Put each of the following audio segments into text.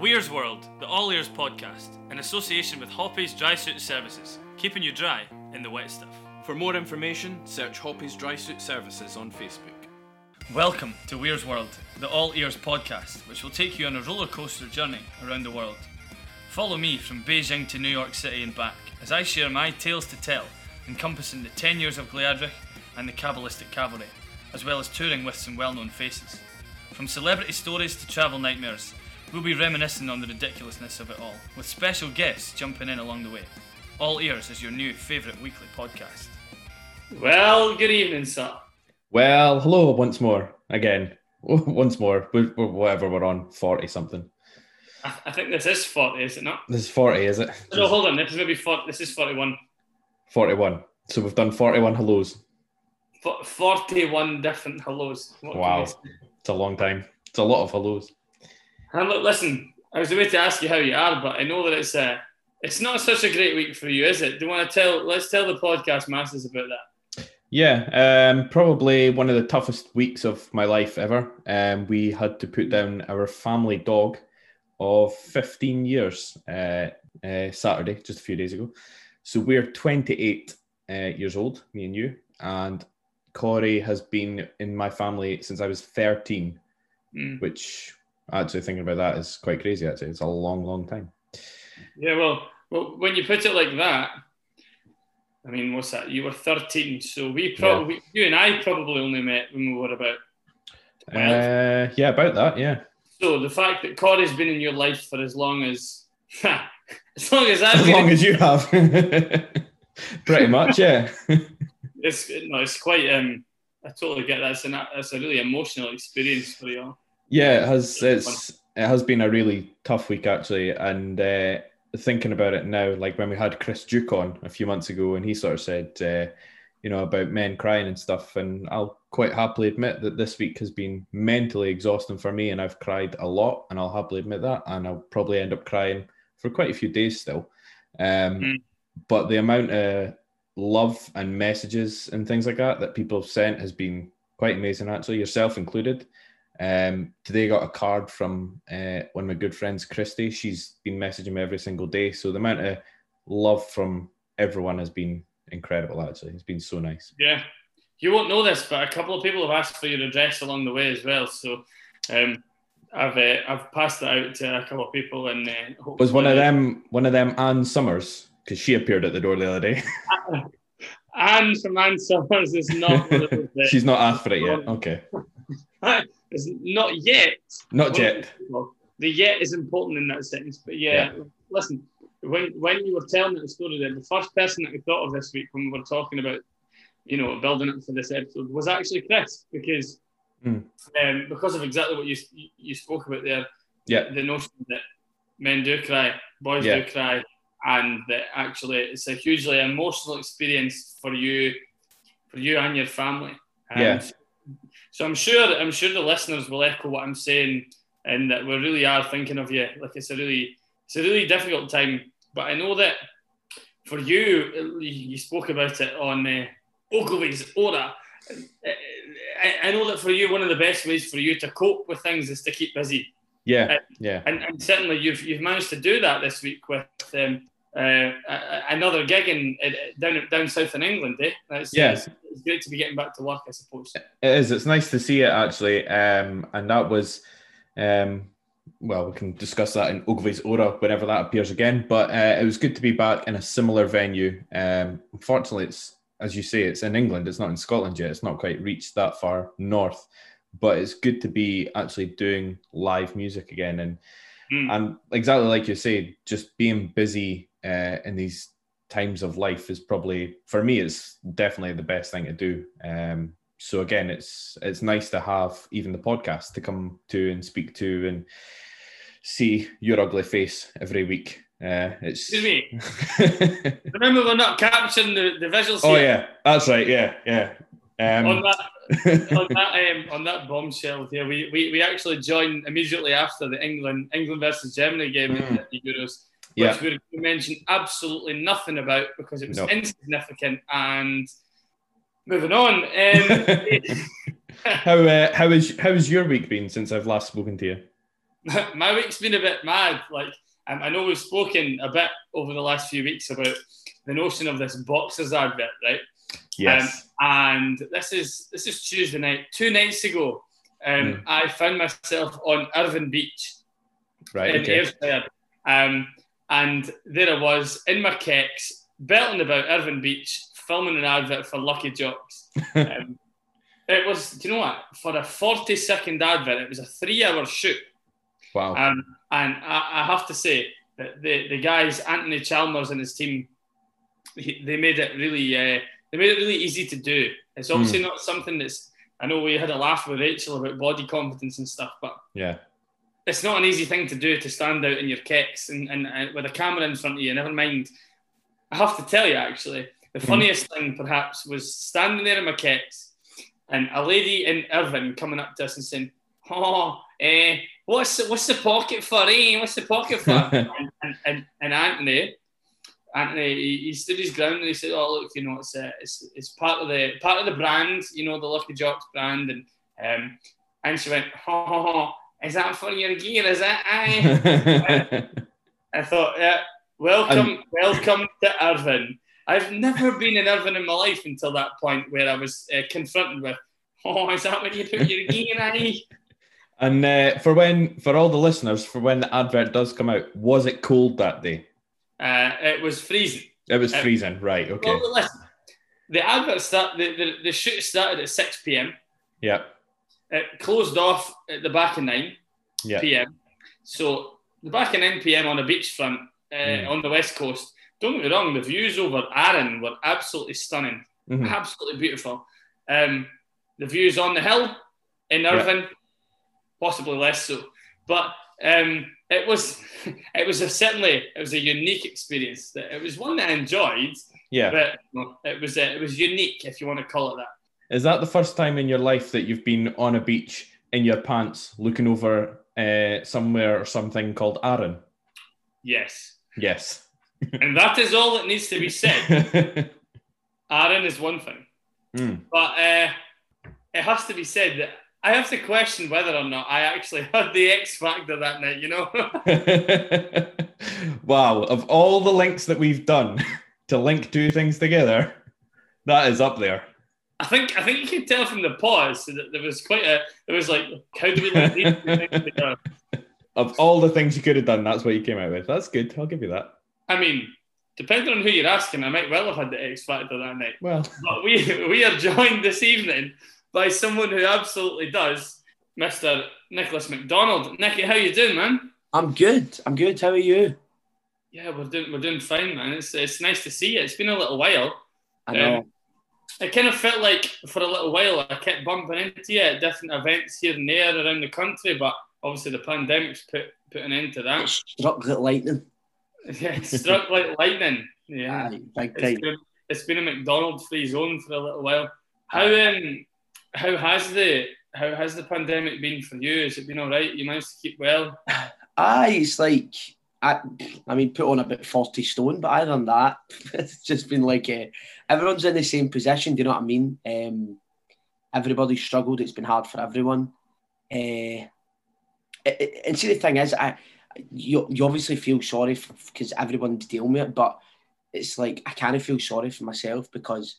Weir's World, the All Ears podcast, in association with Hoppy's Dry Suit Services, keeping you dry in the wet stuff. For more information, search Hoppy's Dry Suit Services on Facebook. Welcome to Weir's World, the All Ears podcast, which will take you on a roller coaster journey around the world. Follow me from Beijing to New York City and back as I share my tales to tell, encompassing the 10 years of Gliadric and the Kabbalistic Cavalry, as well as touring with some well known faces. From celebrity stories to travel nightmares, we'll be reminiscing on the ridiculousness of it all, with special guests jumping in along the way. All Ears is your new favourite weekly podcast. Well, good evening, sir. Well, hello once more. Again, once more. We're, we're- whatever we're on, forty something. I, I think this is 40, is it not? This is forty, is it? No, hold on, this is maybe 40, this is 41. Forty-one. So we've done forty-one hellos. 41 different hellos. What Wow, it's a long time. It's a lot of hellos. And look, listen, I was about to ask you how you are, but I know that it's uh, it's not such a great week for you, is it? Do you want to tell? Let's tell the podcast masses about that. Yeah, um, probably one of the toughest weeks of my life ever. Um, we had to put down our family dog of 15 years uh, uh, Saturday, just a few days ago. So we're 28 uh, years old, me and you, and Corey has been in my family since I was 13, Mm. which actually thinking about that is quite crazy. Actually, it's a long, long time. Yeah, well, well, when you put it like that, I mean, what's that? You were 13, so we probably, you and I probably only met when we were about 12. Uh, yeah, about that. Yeah, so the fact that Corey's been in your life for as long as, as long as I've as long as you have. Pretty much, yeah. it's no, it's quite. Um, I totally get that. It's, an, it's a really emotional experience for you. Yeah, it has. It's it has been a really tough week actually, and uh, thinking about it now, like when we had Chris Duke on a few months ago, and he sort of said, uh, you know, about men crying and stuff, and I'll quite happily admit that this week has been mentally exhausting for me, and I've cried a lot, and I'll happily admit that, and I'll probably end up crying for quite a few days still. Um, Mm. But the amount of love and messages and things like that that people have sent has been quite amazing, actually, yourself included. Um, today I got a card from uh, one of my good friends, Christy. She's been messaging me every single day. So the amount of love from everyone has been incredible, actually. It's been so nice. Yeah, you won't know this, but a couple of people have asked for your address along the way as well. So, um, I've uh, I've passed that out to a couple of people, and uh, Was one of them one of them Anne Summers? Because she appeared at the door the other day. Anne from Anne Summers is not. one of those that- She's not asked for it yet. Okay. not yet. Not yet. The yet is important in that sentence, but yeah, listen. When when you were telling the story, there, the first person that I thought of this week when we were talking about, you know, building up for this episode was actually Chris because, Mm. um, because of exactly what you you spoke about there. Yeah. The notion that men do cry, boys Yeah. do cry, and that actually it's a hugely emotional experience for you, for you and your family. And Yeah. So I'm sure I'm sure the listeners will echo what I'm saying, and that we really are thinking of you. Like it's a really it's a really difficult time, but I know that for you, you spoke about it on uh, Ogilvy's Aura. I, I know that for you, one of the best ways for you to cope with things is to keep busy, Yeah. Yeah. and, and certainly you've you've managed to do that this week with um, uh, another gig in uh, down down south in England. Eh? It's, Yeah. it's, it's great to be getting back to work, I suppose. It is. It's nice to see it actually. Um, and that was, um, well, we can discuss that in Ogilvy's Aura whenever that appears again. But uh, it was good to be back in a similar venue. Um, unfortunately, it's as you say, it's in England. It's not in Scotland yet. It's not quite reached that far north. But it's good to be actually doing live music again, and Mm. and exactly like you say, just being busy uh, in these times of life is probably for me it's definitely the best thing to do. Um, so again, it's it's nice to have even the podcast to come to and speak to and see your ugly face every week. Uh, it's Excuse me. Remember, we're not capturing the, the visuals oh here. yeah, that's right. Yeah, yeah. On Um, that, on that, um, on that bombshell here, we, we, we actually joined immediately after the England England versus Germany game Mm. at the Euros, yeah. which we mentioned absolutely nothing about because it was No. insignificant. And moving on, um, how uh, how is how has your week been since I've last spoken to you? my week's been a bit mad. Like um, I know we've spoken a bit over the last few weeks about the notion of this boxers advert, right? Yes. Um, and this is this is Tuesday night. Two nights ago, um, Mm. I found myself on Irvine Beach right. in Okay. Ayrshire. Um, and there I was in my kicks, belting about Irvine Beach, filming an advert for Lucky Jocks. um, it was, do you know what? For a 40 second advert, it was a three hour shoot. Wow. Um, and I, I have to say that the, the guys, Anthony Chalmers and his team, he, they made it really uh, they made it really easy to do. It's obviously not something that's I know we had a laugh with Rachel about body confidence and stuff, but yeah. It's not an easy thing to do to stand out in your kicks and, and, and with a camera in front of you. Never mind. I have to tell you, actually, the funniest thing perhaps was standing there in my kicks and a lady in Irvine coming up to us and saying, "Oh, eh, what's the, what's the pocket for? Eh? What's the pocket for?" and, and, and, and Anthony, Anthony, he, he stood his ground and he said, "Oh, look, you know, it's uh, it's, it's part of the part of the brand, you know, the Lucky Jocks brand." And um, and she went, "Ha ha ha." Is that for your gear? Is that? I thought, yeah, welcome, welcome to Irvine. I've never been in Irvine in my life until that point where I was uh, confronted with, oh, is that when you put your gear aye? and uh, for when, for all the listeners, for when the advert does come out, was it cold that day? Uh, it was freezing. It was Uh, freezing, right? Okay. Well, listen, the advert start, the, the, the shoot started at 6 p.m. yeah. It closed off at the back of 9 Yeah. p.m. So the back of 9 p.m. on a beachfront uh, Mm. on the west coast. Don't get me wrong, the views over Arran were absolutely stunning. Mhm. absolutely beautiful. Um, the views on the hill in Yeah. Irvine, possibly less so, but um, it was it was a, certainly it was a unique experience. It was one that I enjoyed, Yeah. but it was uh, it was unique if you want to call it that. Is that the first time in your life that you've been on a beach in your pants looking over uh, somewhere or something called Arran? Yes, Yes. and that is all that needs to be said. Aaron is one thing, Mm. but uh, it has to be said that I have to question whether or not I actually had the X factor that night. You know. wow. Of all the links that we've done to link two things together, that is up there. I think I think you can tell from the pause that there was quite a there was like how do we link these two things together? Of all the things you could have done, that's what you came out with. That's good. I'll give you that. I mean, depending on who you're asking, I might well have had the X factor that night. Well, But we we are joined this evening by someone who absolutely does, Mr. Nicholas McDonald. Nicky, how you doing, man? I'm good. I'm good. How are you? Yeah, we're doing we're doing fine, man. It's it's nice to see you. It's been a little while. I know. Um, It kind of felt like for a little while I kept bumping into you at different events here and there around the country, but obviously the pandemic's put put an end to that. Struck like lightning. Yeah, it struck like lightning. Yeah, Aye, big it's time. been, it's been a McDonald's free zone for a little while. How um how has the how has the pandemic been for you? Has it been all right? You managed to keep well? Aye, it's like I, I mean, put on a bit forty stone, but other than that, it's just been like uh, everyone's in the same position. Do you know what I mean? Um, everybody's struggled. It's been hard for everyone. Uh, and see, the thing is, I you, you obviously feel sorry because everyone's dealing with it, but it's like I kind of feel sorry for myself because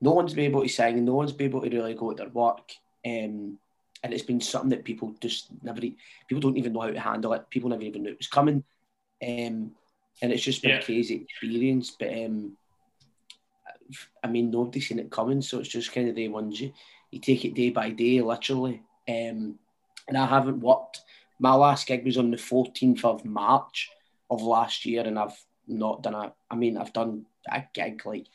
no one's been able to sing, no one's been able to really go to their work. Um, and it's been something that people just never, people don't even know how to handle it. People never even knew it was coming. Um, and it's just been Yeah. a crazy experience. But um, I mean, nobody's seen it coming, so it's just kind of the ones you, you take it day by day, literally. Um, and I haven't worked. My last gig was on the 14th of March of last year, and I've not done a. I mean, I've done a gig like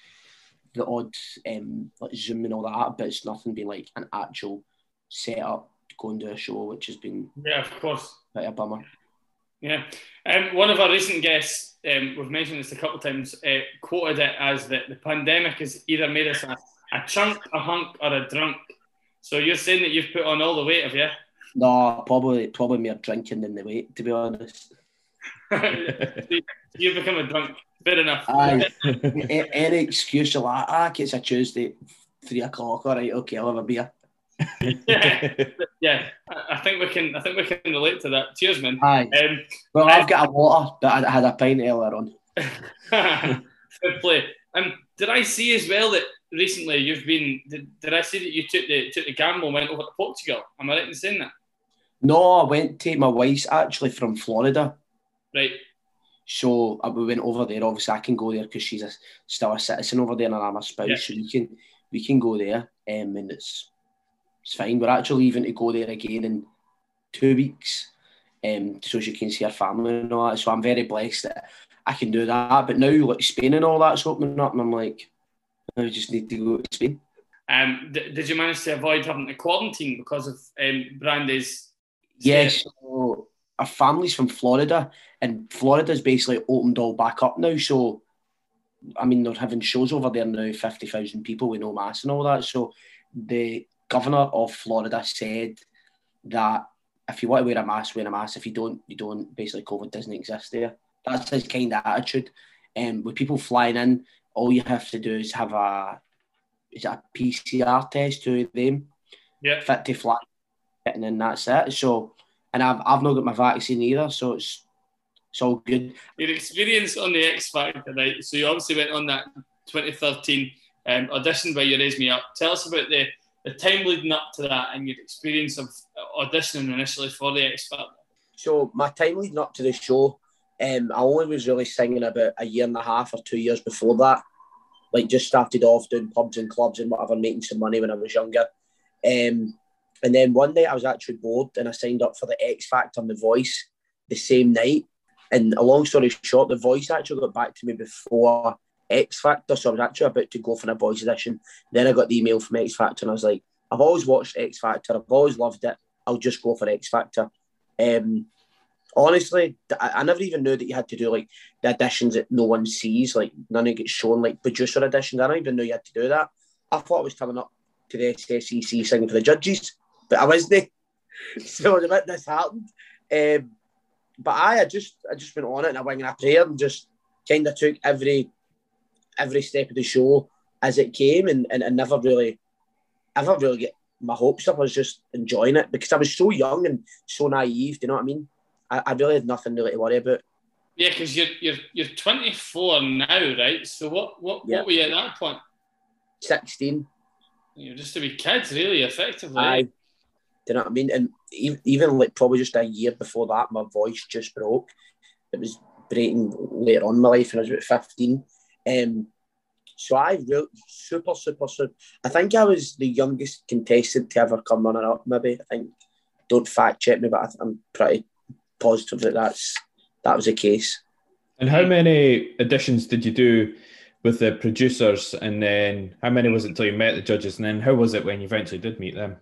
the odd um, like Zoom and all that, but it's nothing been like an actual setup going to a show, which has been Yeah, of course. quite a bummer. Yeah. Um, one of our recent guests, um, we've mentioned this a couple of times, uh, quoted it as that the pandemic has either made us a, a chunk, a hunk, or a drunk. So you're saying that you've put on all the weight, have you? No, probably probably more drinking than the weight, to be honest. you've become a drunk. Fair enough. Aye. Any excuse like, ah, it's a Tuesday, three o'clock, all right, okay, I'll have a beer. Yeah, yeah. I think we can. I think we can relate to that. Cheers, man. Aye. Um, well, I've got a water, that I had a pint earlier on. Good play. Um, did I see as well that recently you've been? Did, did I see that you took the took the gamble and went over to Portugal? Am I right in saying that? No, I went to take my wife's actually from Florida. Right. So uh, we went over there. Obviously, I can go there because she's a, still a citizen over there, and I'm a spouse, yeah. so we can we can go there, um, and it's it's fine. We're actually leaving to go there again in two weeks, um, so she can see her family and all that. So I'm very blessed that I can do that. But now, like Spain and all that's opening up, and I'm like, I just need to go to Spain. Um, d- did you manage to avoid having to quarantine because of um, Brandy's? Yes. So our family's from Florida, and Florida's basically opened all back up now. So, I mean, they're having shows over there now, fifty thousand people with no mask and all that. So, the governor of Florida said that if you want to wear a mask, wear a mask. If you don't, you don't. Basically, COVID doesn't exist there. That's his kind of attitude. And um, with people flying in, all you have to do is have a is a PCR test to them. Yeah. Fit to fly, and then that's it. So, and I've I've not got my vaccine either, so it's it's all good. Your experience on the X Factor, right? So you obviously went on that 2013 um, audition where You raised Me Up. Tell us about the the time leading up to that and your experience of auditioning initially for the X Factor. So my time leading up to the show, um, I only was really singing about a year and a half or two years before that. Like just started off doing pubs and clubs and whatever, making some money when I was younger. Um, and then one day I was actually bored and I signed up for the X Factor on The Voice the same night. And a long story short, The Voice actually got back to me before X Factor. So I was actually about to go for a Voice edition. Then I got the email from X Factor and I was like, I've always watched X Factor. I've always loved it. I'll just go for X Factor. Um, honestly, I, never even knew that you had to do like the auditions that no one sees, like none of it gets shown, like producer auditions. I don't even know you had to do that. I thought I was coming up to the SECC singing for the judges, but I wasn't. so I was a bit disheartened. Um, but I, I just, I just went on it and I went and I prayed and just kind of took every, every step of the show as it came and, and, and never really, ever really get my hopes up. I was just enjoying it because I was so young and so naive. Do you know what I mean? I, I really had nothing really to worry about. Yeah, because you're you're you're 24 now, right? So what what yeah. what were you at that point? 16. You're just to be kids, really, effectively. I, do you know what I mean? And even like probably just a year before that, my voice just broke. It was breaking later on in my life, and I was about 15. Um, so I wrote super, super, super. I think I was the youngest contestant to ever come runner up. Maybe I think. Don't fact check me, but I'm pretty positive that that's that was the case. And how many editions did you do with the producers? And then how many was it until you met the judges? And then how was it when you eventually did meet them?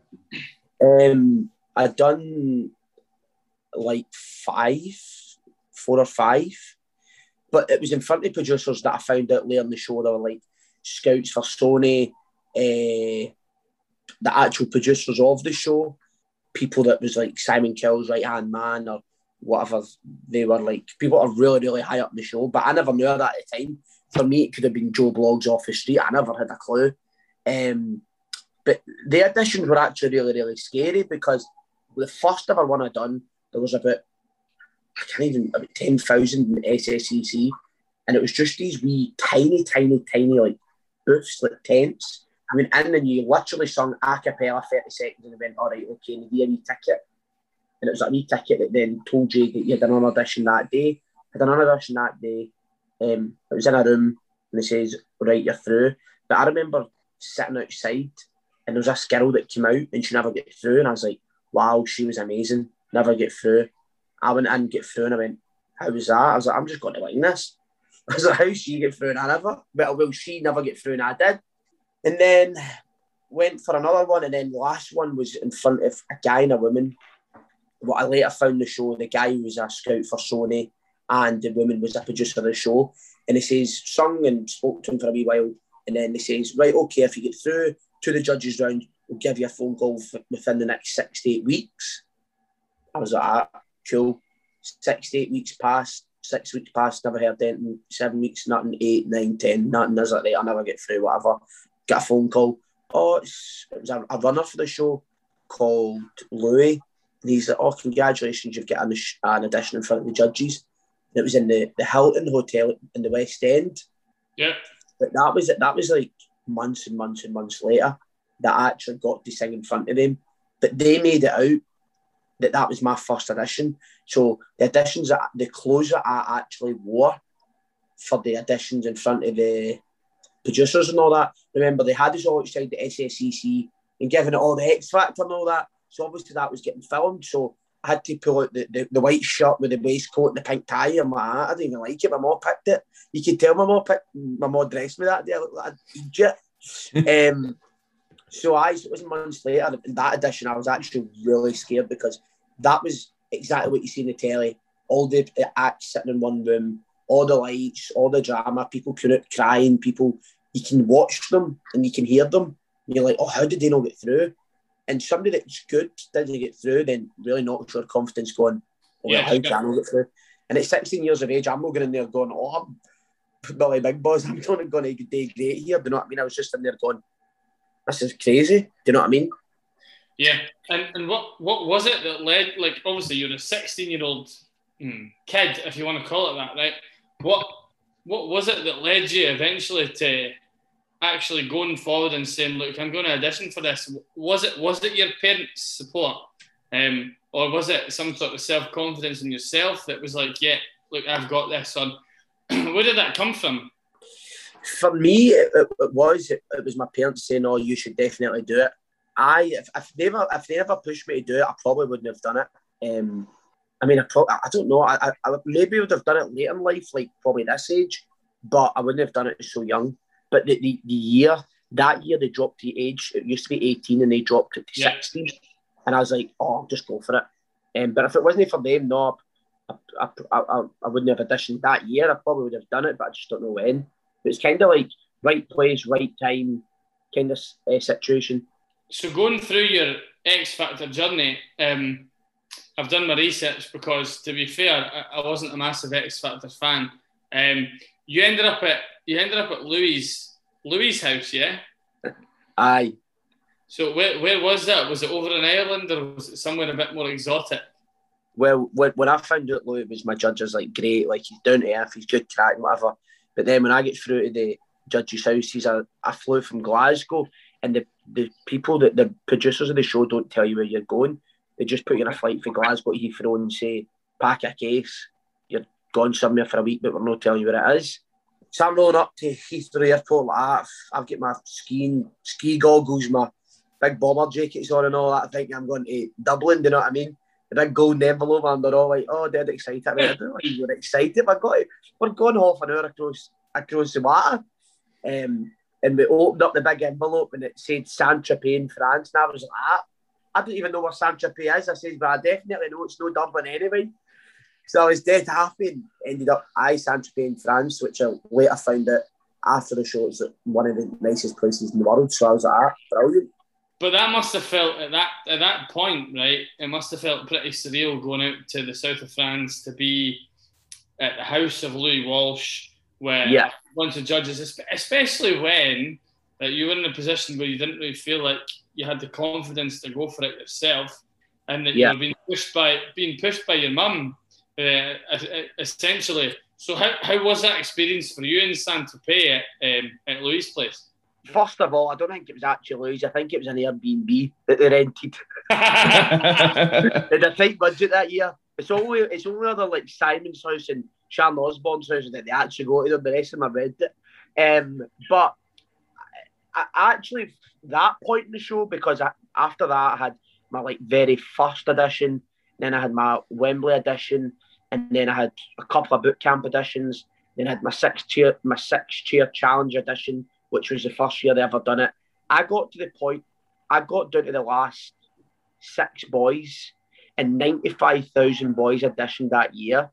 Um, I done like five, four or five, but it was in front of producers that I found out later in the show. They were like scouts for Sony, uh, the actual producers of the show, people that was like Simon Cowell's right hand man or whatever they were like. People are really, really high up in the show, but I never knew that at the time. For me, it could have been Joe Bloggs off the street. I never had a clue. Um, but the auditions were actually really, really scary because the first ever one I done, there was about, I can't even, about 10,000 in SECC. And it was just these wee tiny, tiny, tiny like booths, like tents. I mean, in and you literally sung a cappella 30 seconds and they went, all right, okay, and you a wee ticket and it was a wee ticket that then told you that you had an audition that day. Had an audition that day. Um, it was in a room and it says, right, you're through. But I remember sitting outside and there was a girl that came out and she never get through. And I was like, wow, she was amazing. Never get through. I went in, get through, and I went, how was that? I was like, I'm just going to win this. I was like, how she get through and I never? But will she never get through and I did? And then went for another one, and then the last one was in front of a guy and a woman what I later found the show, the guy was a scout for Sony and the woman was a producer of the show. And he says, sung and spoke to him for a wee while. And then he says, right, okay, if you get through to the judges round, we'll give you a phone call within the next six to eight weeks. I was like, ah, cool. Six to eight weeks passed, six weeks passed, never heard anything. Seven weeks, nothing. Eight, nine, ten, nothing. I was like, right, I'll never get through, whatever. Get a phone call. oh, it's, it was a, a runner for the show called Louis. And he's like, oh, congratulations, you've got an, an audition in front of the judges. And it was in the, the Hilton Hotel in the West End. Yeah. But that was it. that was like months and months and months later that I actually got to sing in front of them. But they made it out that that was my first audition. So the auditions, that the clothes that I actually wore for the auditions in front of the producers and all that. Remember, they had us all outside the SECC and giving it all the X Factor and all that. So obviously that was getting filmed. So I had to pull out the, the, the white shirt with the waistcoat and the pink tie. I'm like, ah, I didn't even like it. My mom picked it. You could tell my mom picked my mom dressed me that day. I looked like an idiot. um, so I it was months later. In that edition, I was actually really scared because that was exactly what you see in the telly. All the acts sitting in one room, all the lights, all the drama, people crying, people. You can watch them and you can hear them. You're like, oh, how did they not get through? And somebody that's good doesn't get through, then really knocks your confidence going, oh, yeah, how can I get through? And at 16 years of age, I'm not going in there going, oh, I'm Billy Big Boss, I'm not going to do great here. Do you know what I mean? I was just in there going, this is crazy. Do you know what I mean? Yeah, and and what what was it that led? Like, obviously, you're a 16 year old mm, kid, if you want to call it that, right? What what was it that led you eventually to actually going forward and saying, "Look, I'm going to audition for this"? Was it was it your parents' support, um, or was it some sort of self confidence in yourself that was like, "Yeah, look, I've got this"? On where did that come from? For me, it, it was it, it, was my parents saying, "Oh, you should definitely do it." I if, if they never if they never pushed me to do it, I probably wouldn't have done it. Um, I mean, I, pro- I don't know. I, I, maybe would have done it later in life, like probably this age, but I wouldn't have done it so young. But the, the, the year, that year, they dropped the age. It used to be 18 and they dropped it to yeah. 16. And I was like, oh, just go for it. Um, but if it wasn't for them, no, I, I, I, I wouldn't have auditioned that year. I probably would have done it, but I just don't know when. But it's kind of like right place, right time kind of uh, situation. So going through your X Factor journey, um, I've done my research because, to be fair, I, I wasn't a massive X Factor fan. Um, you ended up at you ended up at Louis Louis' house, yeah. Aye. So where, where was that? Was it over in Ireland or was it somewhere a bit more exotic? Well, when, when I found out Louis was my judge, I was like great, like he's down to earth, he's good crack, whatever. But then when I get through to the judge's house, he's a, I flew from Glasgow, and the the people that the producers of the show don't tell you where you're going. They just put you in a flight for Glasgow Heathrow and say, pack a case, you're gone somewhere for a week, but we're not telling you where it is. So I'm rolling up to Heathrow Airport like. I've got my skiing, ski goggles, my big bomber jackets on and all that. I think I'm going to Dublin, do you know what I mean? The big golden envelope, and they're all like, oh, dead excited. I, mean, I you're excited. But got we're going half an hour across across the water. Um, and we opened up the big envelope and it said Saint Tropez in France. And I was like, ah, I don't even know where Saint Tropez is. I said, but I definitely know it's no Dublin anyway. So I was dead happy and ended up I Saint Tropez in France, which I later found out after the show it's one of the nicest places in the world. So I was like, ah, brilliant. But that must have felt at that at that point, right? It must have felt pretty surreal going out to the south of France to be at the house of Louis Walsh, where yeah. a bunch of judges, especially when that you were in a position where you didn't really feel like you had the confidence to go for it yourself, and that yeah. you were being pushed by being pushed by your mum, uh, essentially. So how, how was that experience for you in Saint Tropez at, um, at Louis' place? First of all, I don't think it was actually Louis. I think it was an Airbnb that they rented. they had a tight budget that year. It's only it's only other like Simon's house and Sharon Osbourne says that they actually go to them. The rest of them have read it. Um, but I, I actually that point in the show because I, after that I had my like very first edition, then I had my Wembley edition, and then I had a couple of boot camp editions. Then I had my six tier, my six tier challenge edition, which was the first year they ever done it. I got to the point, I got down to the last six boys, and ninety five thousand boys auditioned that year,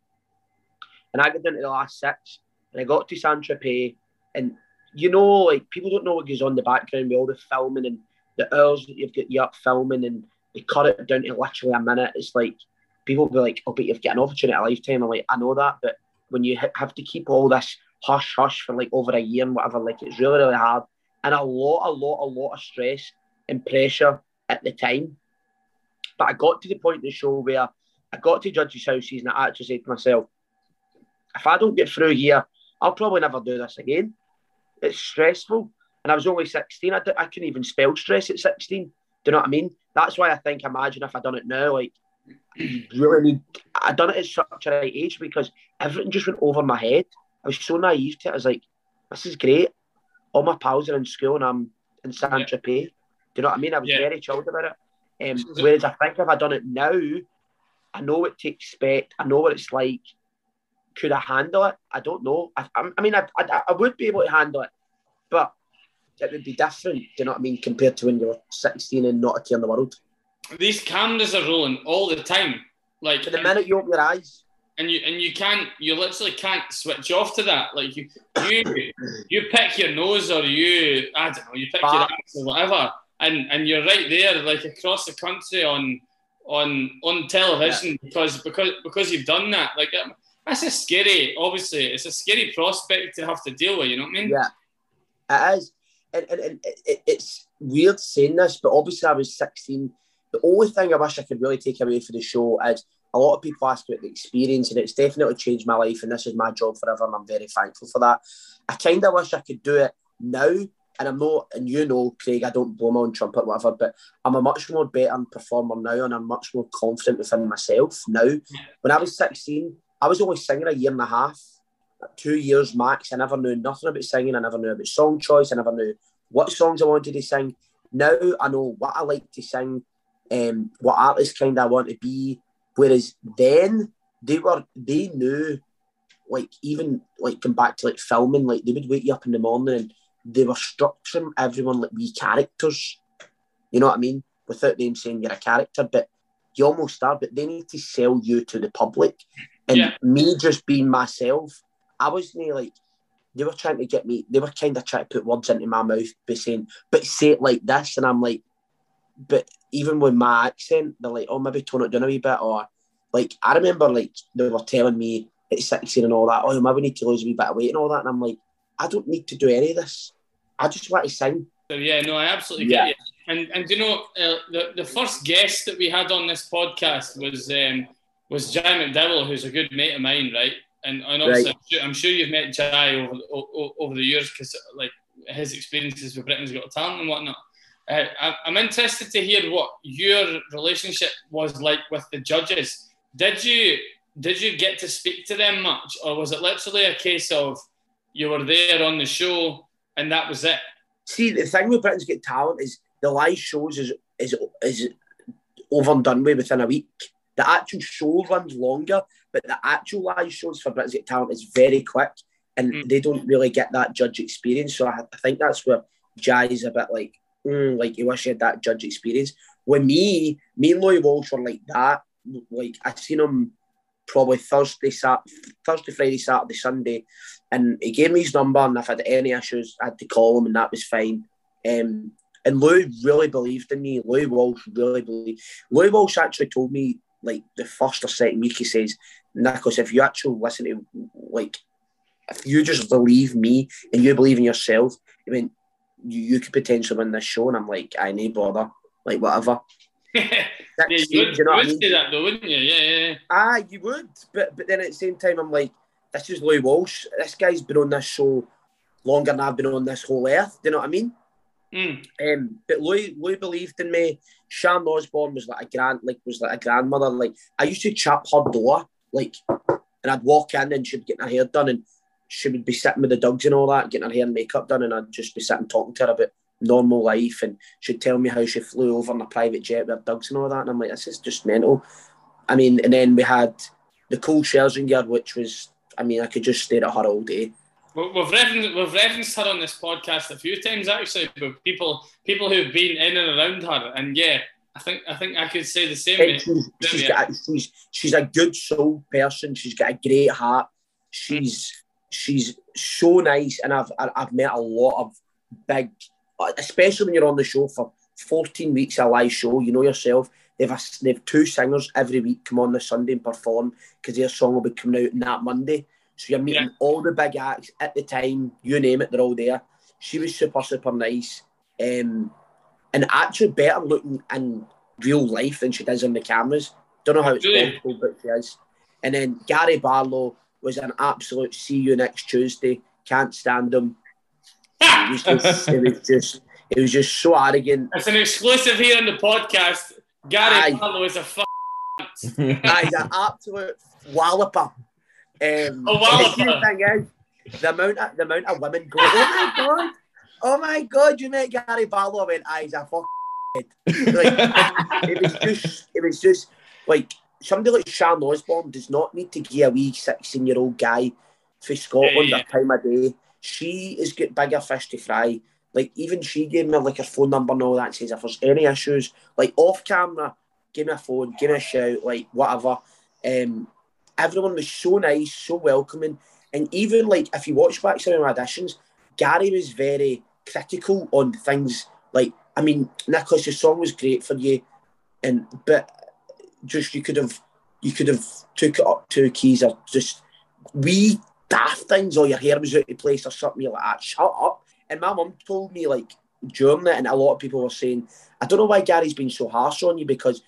and I got down to the last six, and I got to Saint Tropez, and you know, like people don't know what goes on in the background with all the filming and the hours that you've got you up filming and they cut it down to literally a minute. It's like people be like, "Oh, but you've got an opportunity a lifetime." I'm like, I know that, but when you have to keep all this hush hush for like over a year and whatever, like it's really really hard. and a lot, a lot, a lot of stress and pressure at the time. But I got to the point in the show where I got to Judge's houses and I actually said to myself, if I don't get through here, I'll probably never do this again. It's stressful. And I was only 16. I, I couldn't even spell stress at 16. Do you know what I mean? That's why I think, imagine if I'd done it now, like, really need, I'd done it at such a right age because everything just went over my head. I was so naive to it. I was like, this is great. All my pals are in school and I'm in San yeah. Tropez. Do you know what I mean? I was yeah. very chilled about it. Um, whereas I think if I'd done it now, I know what to expect. I know what it's like. Could I handle it? I don't know. I, I mean, I, I, I would be able to handle it, but it would be different. Do you know what I mean? Compared to when you're 16 and not a care in the world. These cameras are rolling all the time. Like the minute you open your eyes, and you and you can't, you literally can't switch off to that. Like you, you, you pick your nose or you, I don't know, you pick your ass or whatever, and and you're right there, like across the country on on on television yeah. because because because you've done that. Like um, that's a scary. Obviously, it's a scary prospect to have to deal with. You know what I mean? Yeah, it is, and, and, and it, it's weird saying this, but obviously I was sixteen. The only thing I wish I could really take away for the show is a lot of people ask about the experience, and it's definitely changed my life. And this is my job forever, and I'm very thankful for that. I kind of wish I could do it now and I'm not, and you know, Craig, I don't blow my own trumpet, whatever, but I'm a much more better performer now, and I'm much more confident within myself now. When I was 16, I was only singing a year and a half, two years max. I never knew nothing about singing. I never knew about song choice. I never knew what songs I wanted to sing. Now I know what I like to sing, um, what artist kind I want to be. Whereas then they were, they knew, like even like come back to like filming, like they would wake you up in the morning and they were structuring everyone like wee characters. You know what I mean? Without them saying you're a character, but you almost are. But they need to sell you to the public, and yeah. me just being myself. I wasn't like they were trying to get me. They were kind of trying to put words into my mouth, by saying, "But say it like this," and I'm like, "But even with my accent, they're like, oh, maybe tone it down a wee bit." Or like I remember like they were telling me at 16 and all that, oh, maybe we need to lose a wee bit of weight and all that, and I'm like, I don't need to do any of this. I just want to sing. So, yeah, no, I absolutely get you. And and you know, uh, the the first guest that we had on this podcast was um, was Jai McDowell, who's a good mate of mine, right? And and right. I'm, sure, I'm, sure, you've met Jai over over, over the years because like his experiences with Britain's Got Talent and whatnot. Uh, I'm interested to hear what your relationship was like with the judges. Did you did you get to speak to them much, or was it literally a case of you were there on the show and that was it. See, the thing with Britain's Got Talent is the live shows is is is over and done with within a week. The actual show runs longer, but the actual live shows for Britain's Got Talent is very quick, and mm. they don't really get that judge experience. So I, I think that's where Jai is a bit like, mm, like you wish you had that judge experience. With me, me and Louis Walsh were like that. Like I seen him probably Thursday, Sat- Thursday, Friday, Saturday, Sunday, and he gave me his number. And if I had any issues, I had to call him, and that was fine. Um, and Lou really believed in me. Lou Walsh really believed. Lou Walsh actually told me like the first or second week. He says, "Nicholas, if you actually listen to like, if you just believe me and you believe in yourself, I mean, you, you could potentially win this show." And I'm like, "I need bother, like whatever." yeah, you would, you know you would I mean? say that though, wouldn't you? Yeah, yeah, yeah. Ah, you would, but but then at the same time, I'm like, this is Louis Walsh. This guy's been on this show longer than I've been on this whole earth. Do you know what I mean? Mm. Um, but Louis, Louis believed in me. Sharon Osbourne was like a grand, like was like a grandmother. Like I used to chap her door, like, and I'd walk in and she'd get her hair done, and she would be sitting with the dogs and all that, getting her hair and makeup done, and I'd just be sitting talking to her about normal life, and she'd tell me how she flew over in a private jet with her dogs and all that, and I'm like, this is just mental. I mean, and then we had Nicole Scherzinger, which was, I mean, I could just stare at her all day. We've referenced, we've referenced her on this podcast a few times actually, but people people who've been in and around her, and yeah, I think I think I could say the same. She's, she's, got, she's, she's a good soul person. She's got a great heart. She's she's so nice, and I've I've met a lot of big especially when you're on the show for 14 weeks, a live show, you know yourself. They've, a, they've two singers every week come on the Sunday and perform because their song will be coming out on that Monday. So you're meeting yeah. all the big acts at the time, you name it, they're all there. She was super, super nice. Um, and actually better looking in real life than she does on the cameras. Don't know how it's Really? possible, but she is. And then Gary Barlow was an absolute see you next Tuesday. Can't stand him. It was just, it was just, it was just so arrogant. It's an exclusive here on the podcast. Gary Aye. Barlow is a f- Aye, he's an absolute walloper. Um, A and. The thing is, the amount of the amount of women go, oh my god, oh my god, you met Gary Barlow. I went, he's a fuck. like, it was just, it was just like somebody like Sharon Osbourne does not need to give a wee sixteen-year-old guy for Scotland Yeah, yeah. a time of day. She has got bigger fish to fry. Like even she gave me like her phone number and all that. Says if there's any issues, like off camera, give me a phone, give me a shout, like whatever. Um, everyone was so nice, so welcoming, and even like if you watch back some of my auditions, Gary was very critical on things. Like I mean, Nicholas, your song was great for you, and but just you could have you could have took it up two keys or just wee daft things or your hair was out of place or something like that. Shut up. And my mum told me like during it, and a lot of people were saying, I don't know why Gary's been so harsh on you because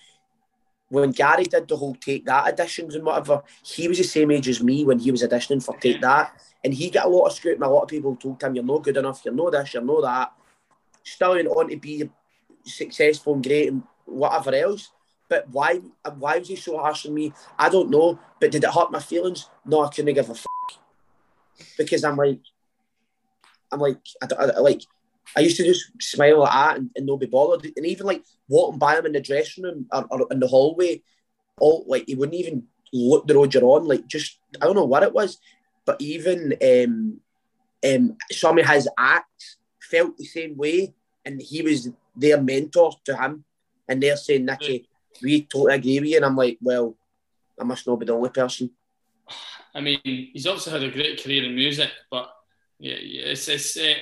when Gary did the whole Take That auditions and whatever, he was the same age as me when he was auditioning for Take That. And he got a lot of scrutiny. A lot of people told him, You're not good enough, you're not this, you're not that. Still went on to be successful and great and whatever else. But why why was he so harsh on me? I don't know. But did it hurt my feelings? No, I couldn't give a f- because I'm like, I'm like, I, I, like, I used to just smile at that and, and not be bothered. And even like walking by him in the dressing room or, or in the hallway, all like he wouldn't even look the road you're on. Like just I don't know what it was, but even um, um, some of his acts felt the same way, and he was their mentor to him, and they're saying, Nicky, we totally agree with you, and I'm like, well, I must not be the only person. I mean, he's obviously had a great career in music, but yeah, yeah, it's, it's uh,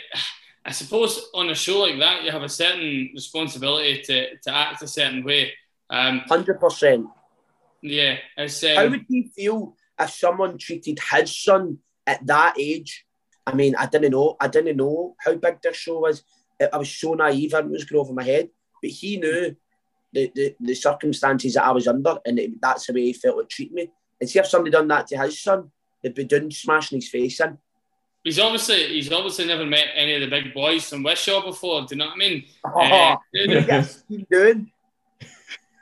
I suppose on a show like that, you have a certain responsibility to, to act a certain way. Um, Hundred percent. yeah, it's How um, would he feel if someone treated his son at that age? I mean, I didn't know. I didn't know how big this show was. I I was so naive, and it was going over my head. But he knew the, the, the circumstances that I was under, and it, that's the way he felt it treated me. And see if somebody done that to his son, they'd be doing smashing his face in. He's obviously he's obviously never met any of the big boys from Wishaw before. Do you know what I mean? Oh, Uh, doing.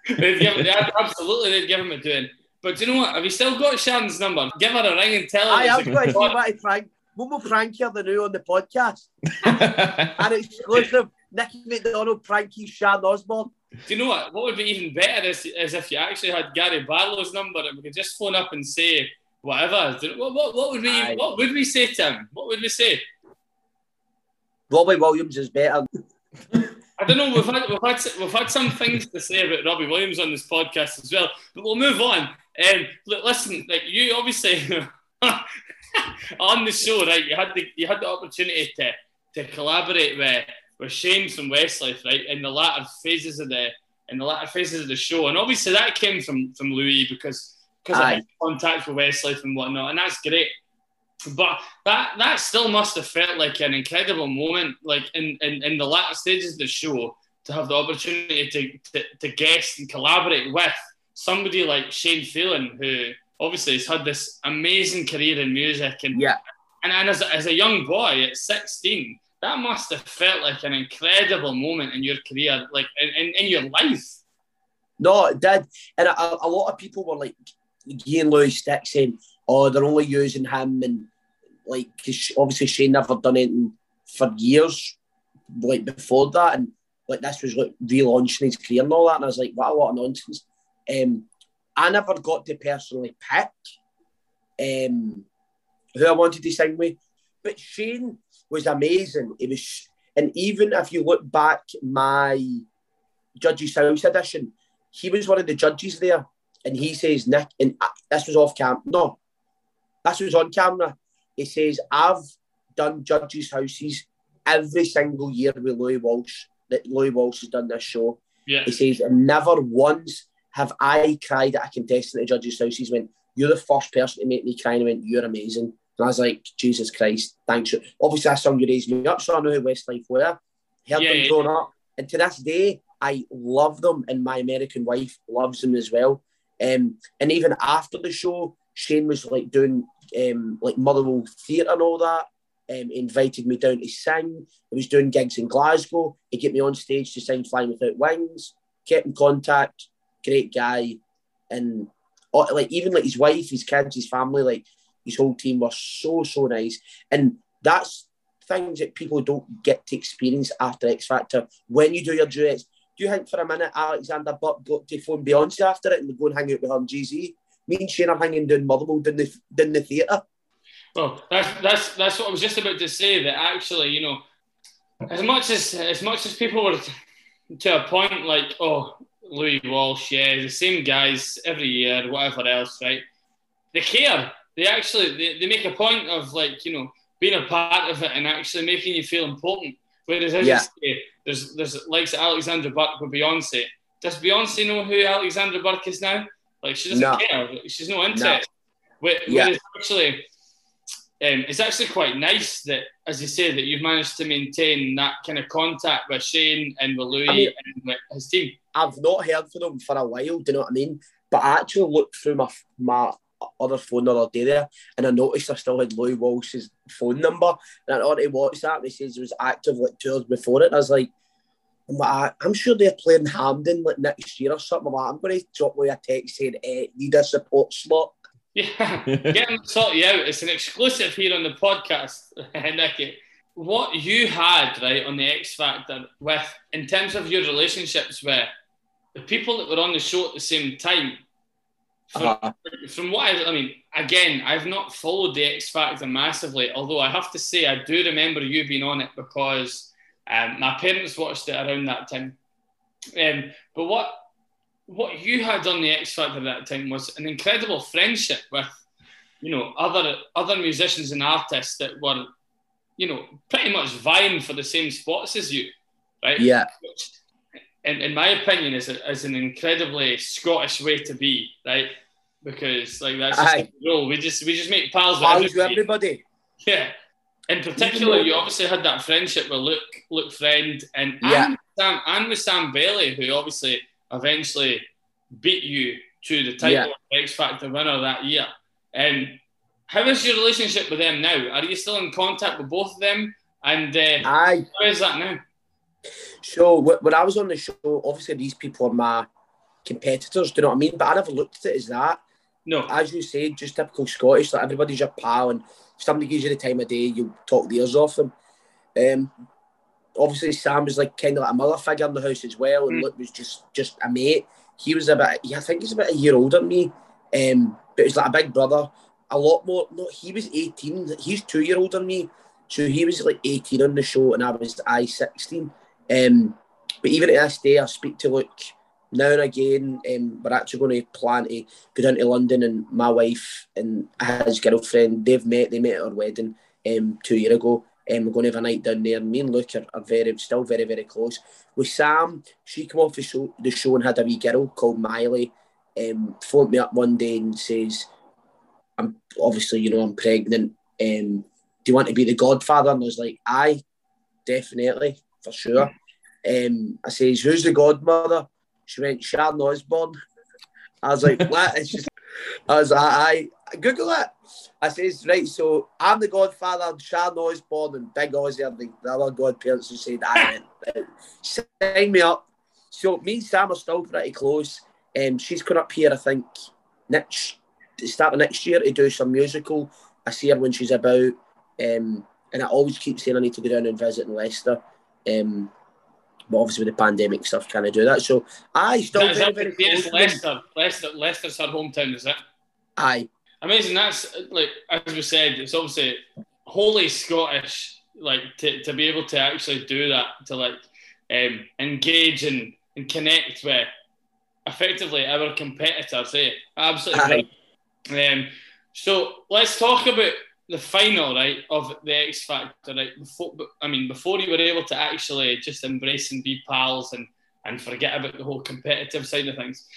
they'd give, they absolutely, they'd give him a doing. But do you know what? Have you still got Sharon's number? Give her a ring and tell her. I have got to see what I prank. One more prank here than new on the podcast. And exclusive Nicky McDonald pranky Shan Osbourne. Do you know what? What would be even better is, is if you actually had Gary Barlow's number and we could just phone up and say whatever. Do you know- What, what, what would we Aye. what would we say to him? What would we say? Robbie Williams is better. I don't know. We've had we've had we've had some things to say about Robbie Williams on this podcast as well, but we'll move on. Um, look, listen, like you obviously on the show, right? You had the you had the opportunity to to collaborate with with Shane from Westlife, right? In the latter phases of the in the latter phases of the show, and obviously that came from from Louis because because his contact with Westlife and whatnot, and that's great. But that that still must have felt like an incredible moment, like in, in, in the latter stages of the show, to have the opportunity to, to, to guest and collaborate with somebody like Shane Filan, who obviously has had this amazing career in music. And, Yeah. and, and as, a, as a young boy at 16, that must have felt like an incredible moment in your career, like in, in, in your life. No, it did. And a, a lot of people were like, Ian Louis Stick saying, oh, they're only using him. And like, 'cause obviously Shane never done anything for years, like before that. And like, this was like relaunching his career and all that. And I was like, what a lot of nonsense. Um, I never got to personally pick um, who I wanted to sing with. But Shane was amazing. It was, and even if you look back, my Judges House edition, he was one of the judges there, and he says, Nick, and uh, this was off cam. No, this was on camera. He says, I've done judges' houses every single year with Louis Walsh. That Louis Walsh has done this show. Yeah. He says, and never once have I cried at a contestant at judges' house. He's went, You're the first person to make me cry. And I went, You're amazing. And I was like, Jesus Christ, thanks. Obviously, that's song you raised me up, so I know who Westlife were. Heard Yeah, them yeah. growing up. And to this day, I love them, and my American wife loves them as well. Um, and even after the show, Shane was like doing um, like Motherwell Theatre and all that. Um, invited me down to sing. He was doing gigs in Glasgow. He get me on stage to sing Flying Without Wings. Kept in contact. Great guy. And uh, like even like his wife, his kids, his family, like his whole team were so so nice. And that's things that people don't get to experience after X Factor. When you do your duets, do you think for a minute Alexandra Burke got to phone Beyonce after it and go and hang out with her and Jay Z? Me and Shane are hanging down Motherwell down the down the theatre. Well, that's that's that's what I was just about to say. That actually, you know, as much as as much as people were to a point like, oh, Louis Walsh, yeah, the same guys every year, whatever else, right? They care. They actually they, they make a point of like you know being a part of it and actually making you feel important. Whereas as Yeah. you say, there's there's likes Alexandra Burke with Beyonce. Does Beyonce know who Alexandra Burke is now? Like she doesn't No. care. She's no interest. Where- Yeah. Actually, um, it's actually quite nice that, as you say, that you've managed to maintain that kind of contact with Shane and with Louis I mean- and with his team. I've not heard from them for a while. Do you know what I mean? But I actually looked through my my other phone the other day there, and I noticed I still had Louis Walsh's phone number. And I to WhatsApp, and he says he was active like two years before it. And I was like, I'm, like, I'm sure they're playing Hampden like next year or something. I'm, like, I'm going to drop me a text saying, eh, need a support slot. Yeah, get them sort you out. It's an exclusive here on the podcast, Nicky. What you had right on the X Factor with, in terms of your relationships with the people that were on the show at the same time. From, Uh-huh. from what I, I mean, again, I've not followed the X Factor massively, although I have to say I do remember you being on it because um, my parents watched it around that time. Um, but what what you had on the X Factor at that time was an incredible friendship with, you know, other other musicians and artists that were, you know, pretty much vying for the same spots as you, right? Yeah. Which, in, in my opinion, is, a, is an incredibly Scottish way to be, right? Because like that's just Aye. the rule. We just we just make pals with everybody. everybody. Yeah. In particular, you obviously had that friendship with Luke, Luke Friend, and Yeah. and, Sam, and with Sam Bailey, who obviously eventually beat you to the title Yeah. of X Factor winner that year. Um, how is your relationship with them now? Are you still in contact with both of them? And uh, Aye. how is that now? So when I was on the show, obviously these people are my competitors. Do you know what I mean? But I never looked at it as that. No. As you say, just typical Scottish. Like everybody's your pal, and if somebody gives you the time of day, you talk the ears off them. Um, obviously Sam was like kind of like a mother figure in the house as well, and Mm. Luke was just just a mate. He was about, yeah, I think he's about a year older than me, um, but he's like a big brother. A lot more. No, he was eighteen. He's two year older than me, so he was like eighteen on the show, and I was I sixteen. Um, but even to this day, I speak to Luke now and again. Um, we're actually going to plan to go down to London, and my wife and his girlfriend, they've met. They met at our wedding um, two years ago. Um, we're going to have a night down there. Me and Luke are, are very, still very, very close. With Sam, she came off the show, the show and had a wee girl called Miley. Um, phoned me up one day and says, "I'm obviously, you know, I'm pregnant. Um, do you want to be the godfather?" And I was like, "Aye, definitely, for sure." Um, I says, "Who's the godmother?" She went, "Sharon Osbourne. I was like, "What?" And she's, I was like, "Aye, Google it." I says, "Right, so I'm the godfather, Sharon Osbourne and Big Ozzy are the, the other godparents." Who said, "Aye, then, sign me up." So me and Sam are still pretty close. Um, she's coming up here, I think, next start of next year to do some musical. I see her when she's about, um, and I always keep saying I need to go down and visit in Leicester. Um, but obviously with the pandemic stuff, can I do that? So I still very, that, very yes, close. to them. Leicester. Leicester. Leicester's her hometown, is it? Aye, Amazing. That's like as we said, it's obviously wholly Scottish. Like to, to be able to actually do that, to like um, engage and, and connect with effectively our competitors. Eh? Absolutely. Um, so let's talk about the final, right, of the X Factor, right? Before, I mean, before you were able to actually just embrace and be pals and and forget about the whole competitive side of things,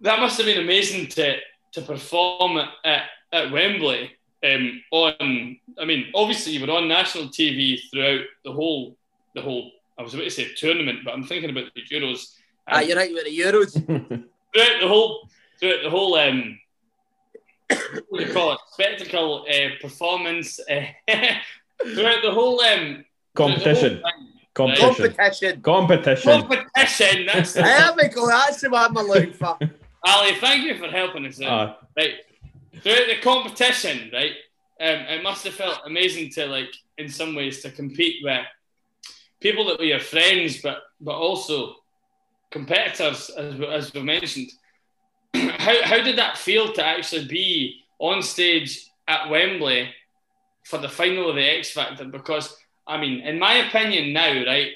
that must have been amazing to to perform at, at, Wembley um, on. I mean, obviously you were on national TV throughout the whole the whole. I was about to say tournament, but I'm thinking about the Euros. Ah, you're right with the Euros. throughout the whole throughout the whole um, what do you call it spectacle uh, performance uh, throughout the whole um, competition. throughout the whole Competition. Competition. Competition. competition. That's There we go. That's what I'm looking for. Ali. Thank you for helping us out. Ah, right throughout the competition right um, it must have felt amazing to like in some ways to compete with people that were your friends but but also competitors as, as we mentioned how, how did that feel to actually be on stage at Wembley for the final of the X Factor because I mean in my opinion now right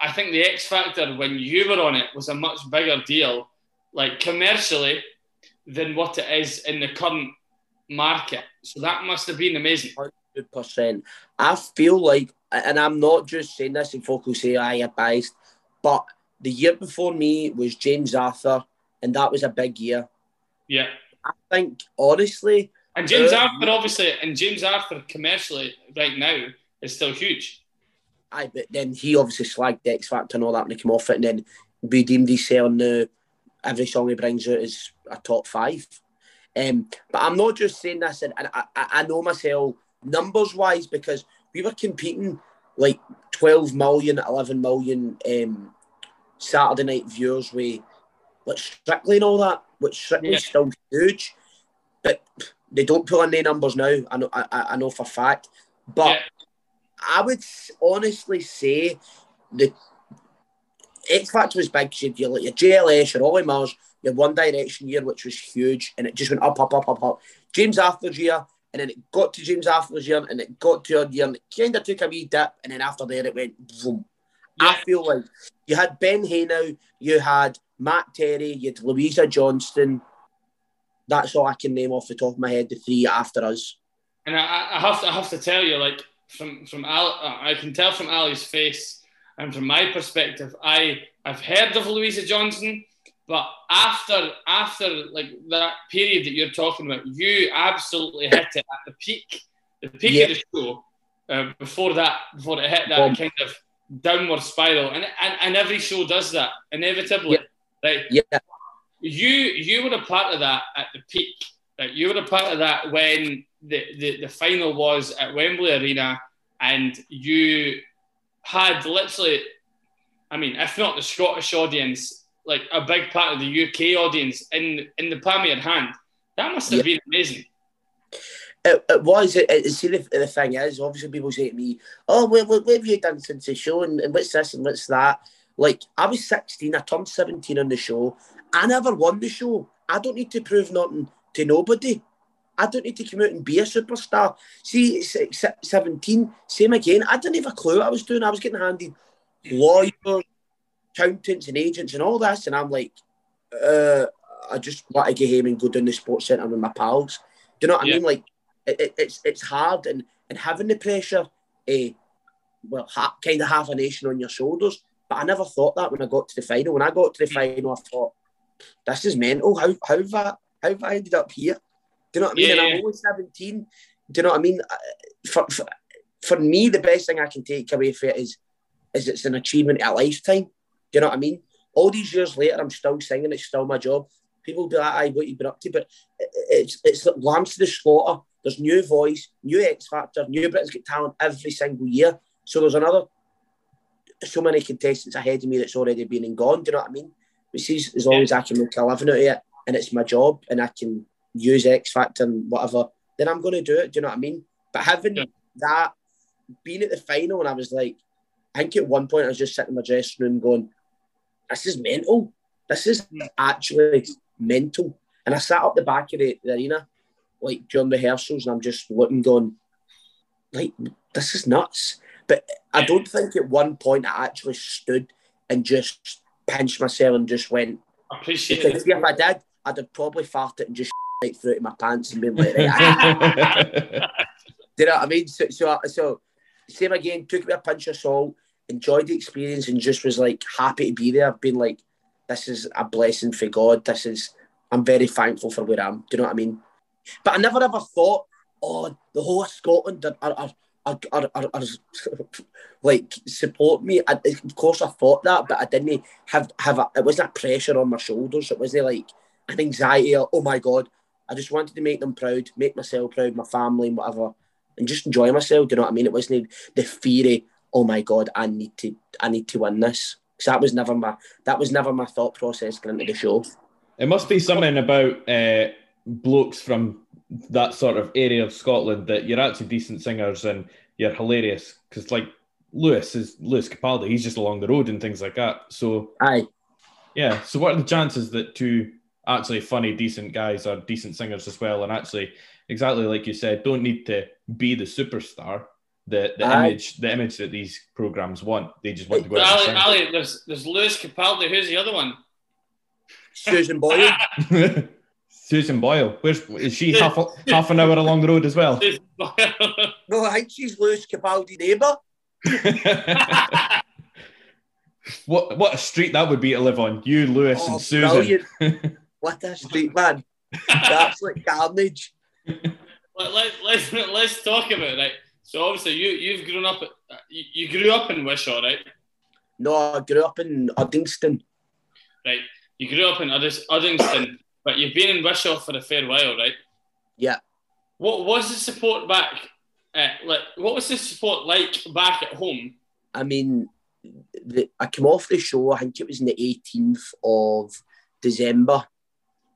I think the X Factor when you were on it was a much bigger deal like commercially than what it is in the current market. So that must have been amazing. Hundred percent. I feel like, and I'm not just saying this, and folk will say I am biased, but the year before me was James Arthur, and that was a big year. Yeah. I think honestly, And James Uh, Arthur, obviously, and James Arthur commercially right now is still huge. I but then he obviously slagged X Factor and all that when he came off it, and then we deemed he's selling now. Every song he brings out is a top five. Um, but I'm not just saying this, and, and I, I I know myself numbers wise because we were competing like 12 million, 11 million um, Saturday night viewers with like Strictly and all that, which Strictly's Yeah. still huge, but they don't pull in their numbers now. I know, I, I I know for a fact, but. Yeah. I would honestly say the X Factor was big. You had your, your JLS, your Olly Murs, your One Direction year, which was huge, and it just went up, up, up, up, up. James Arthur's year, and then it got to James Arthur's year, and it got to your year, and it kind of took a wee dip, and then after there it went boom. I feel like you had Ben Haenow, you had Matt Terry, you had Louisa Johnson. That's all I can name off the top of my head. The three after us. And I, I have to, I have to tell you, like from from Al, I can tell from Ali's face, and from my perspective, I I've heard of Louisa Johnson, but after after like that period that you're talking about, you absolutely hit it at the peak, the peak Yeah. of the show. Uh, before that, before it hit that Um, kind of downward spiral, and, and and every show does that inevitably, right? Yeah, you you were a part of that at the peak. Right? You were a part of that when the, the, the final was at Wembley Arena, and you had literally, I mean, if not the Scottish audience, like a big part of the UK audience in in the palm of your hand. That must have been amazing. It, it was. It, it, see, the, the thing is, obviously, people say to me, "Oh, what, what, what have you done since the show? And, and what's this and what's that?" Like, I was 16, I turned 17 on the show. I never won the show. I don't need to prove nothing to nobody. I don't need to come out and be a superstar. See, it's, it's 17, same again. I didn't have a clue what I was doing. I was getting handed lawyers, accountants, and agents, and all this. And I'm like, uh, I just want to get home and go down the sports centre with my pals. Do you know what Yeah. I mean? Like, it, it, it's it's hard, and and having the pressure, eh, well, ha- kind of have a nation on your shoulders. But I never thought that when I got to the final. When I got to the final, I thought, this is mental. How how have I, how have I ended up here? Do you know what I mean? And I'm only 17. Do you know what I mean? Uh, For, for, for me, the best thing I can take away from it is, is it's an achievement of a lifetime. Do you know what I mean? All these years later, I'm still singing. It's still my job. People be like, "I what you been up to?" But it's it's lambs to the slaughter. There's new voice, new X Factor, new Britain's Got Talent every single year. So there's another so many contestants ahead of me that's already been and gone. Do you know what I mean? Which is as long as I can make a living out of it and it's my job and I can use X Factor and whatever, then I'm going to do it. Do you know what I mean? But having Yeah. that, being at the final, and I was like, I think at one point I was just sitting in my dressing room going, this is mental. This is actually mental. And I sat up the back of the, the arena, like during rehearsals, and I'm just looking, going, like, this is nuts. But I don't think at one point I actually stood and just pinched myself and just went, Appreciate because it. if I did, I'd have probably farted and just right through it in my pants and been like, right, ah. Do you know what I mean? So, so, so same again, took me a pinch of salt, enjoyed the experience, and just was like happy to be there. I've been like, this is a blessing for God. This is, I'm very thankful for where I am. Do you know what I mean? But I never ever thought oh, the whole of Scotland are, are, are, like support me. I, of course, I thought that, but I didn't have have a, it wasn't a pressure on my shoulders. It wasn't like an anxiety. Or, oh my god! I just wanted to make them proud, make myself proud, my family, and whatever, and just enjoy myself. Do you know what I mean? It wasn't the fear. oh my god! I need to, I need to win this. So that was never my that was never my thought process going into the show. It must be something about uh, blokes from that sort of area of Scotland that you're actually decent singers and you're hilarious. Because like Lewis is Lewis Capaldi, he's just along the road and things like that. So aye, yeah. So what are the chances that two actually funny, decent guys are decent singers as well? And actually, exactly like you said, don't need to be the superstar. The, the image the image that these programs want, they just want to go. Ali, Ali, there's there's Lewis Capaldi. Who's the other one? Susan Boyle. Susan Boyle. Where's is she half half an hour along the road as well? no, I think she's Lewis Capaldi neighbour. what what a street that would be to live on. You, Lewis, oh, and Susan. what a street, man. That's like carnage. Let, let, let's let's talk about it. Right? So obviously you you've grown up you, you grew up in Wishaw, right? No, I grew up in Uddingston. Right. You grew up in Uddingston, but you've been in Wishaw for a fair while, right? Yeah. What was the support back? Uh, like, what was the support like back at home? I mean, the, I came off the show. I think it was in the 18th of December.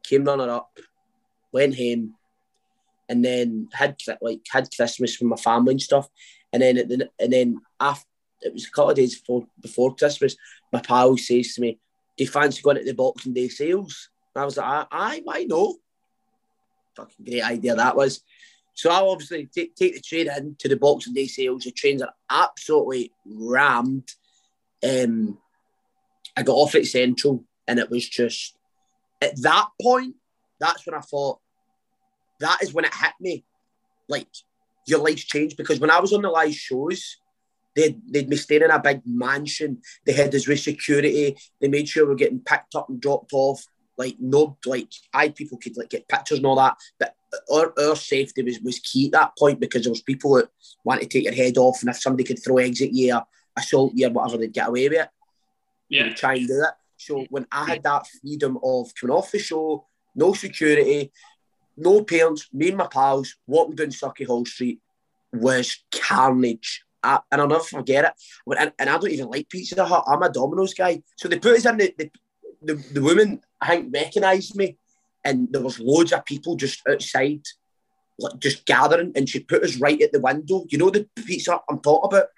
Came runner up, went home, and then had like had Christmas with my family and stuff. And then the, and then after it was a couple of days before before Christmas, my pal says to me, "Do you fancy going to the Boxing Day sales?" And I was like, "Aye, why no?" Fucking great idea that was. So I obviously take, take the train in to the Boxing Day sales. The trains are absolutely rammed. Um, I got off at Central, and it was just at that point. That's when I thought that is when it hit me. Like your life's changed because when I was on the live shows, they'd, they'd be staying in a big mansion. They had this with security. They made sure we're getting picked up and dropped off. Like no, like I people could like get pictures and all that, but our, our safety was, was key at that point because there was people that wanted to take your head off, and if somebody could throw exit you, assault you, whatever, they'd get away with it. Yeah, try and do that. So when I had that freedom of coming off the show, no security, no parents, me and my pals walking down Sauchiehall Street was carnage. I, and I'll never forget it. And, and, I don't even like Pizza Hut. I'm a Domino's guy. So they put us in the, the, the, the woman, I think, recognised me. And there was loads of people just outside, like just gathering. And she put us right at the window. You know the Pizza Hut I'm talking about?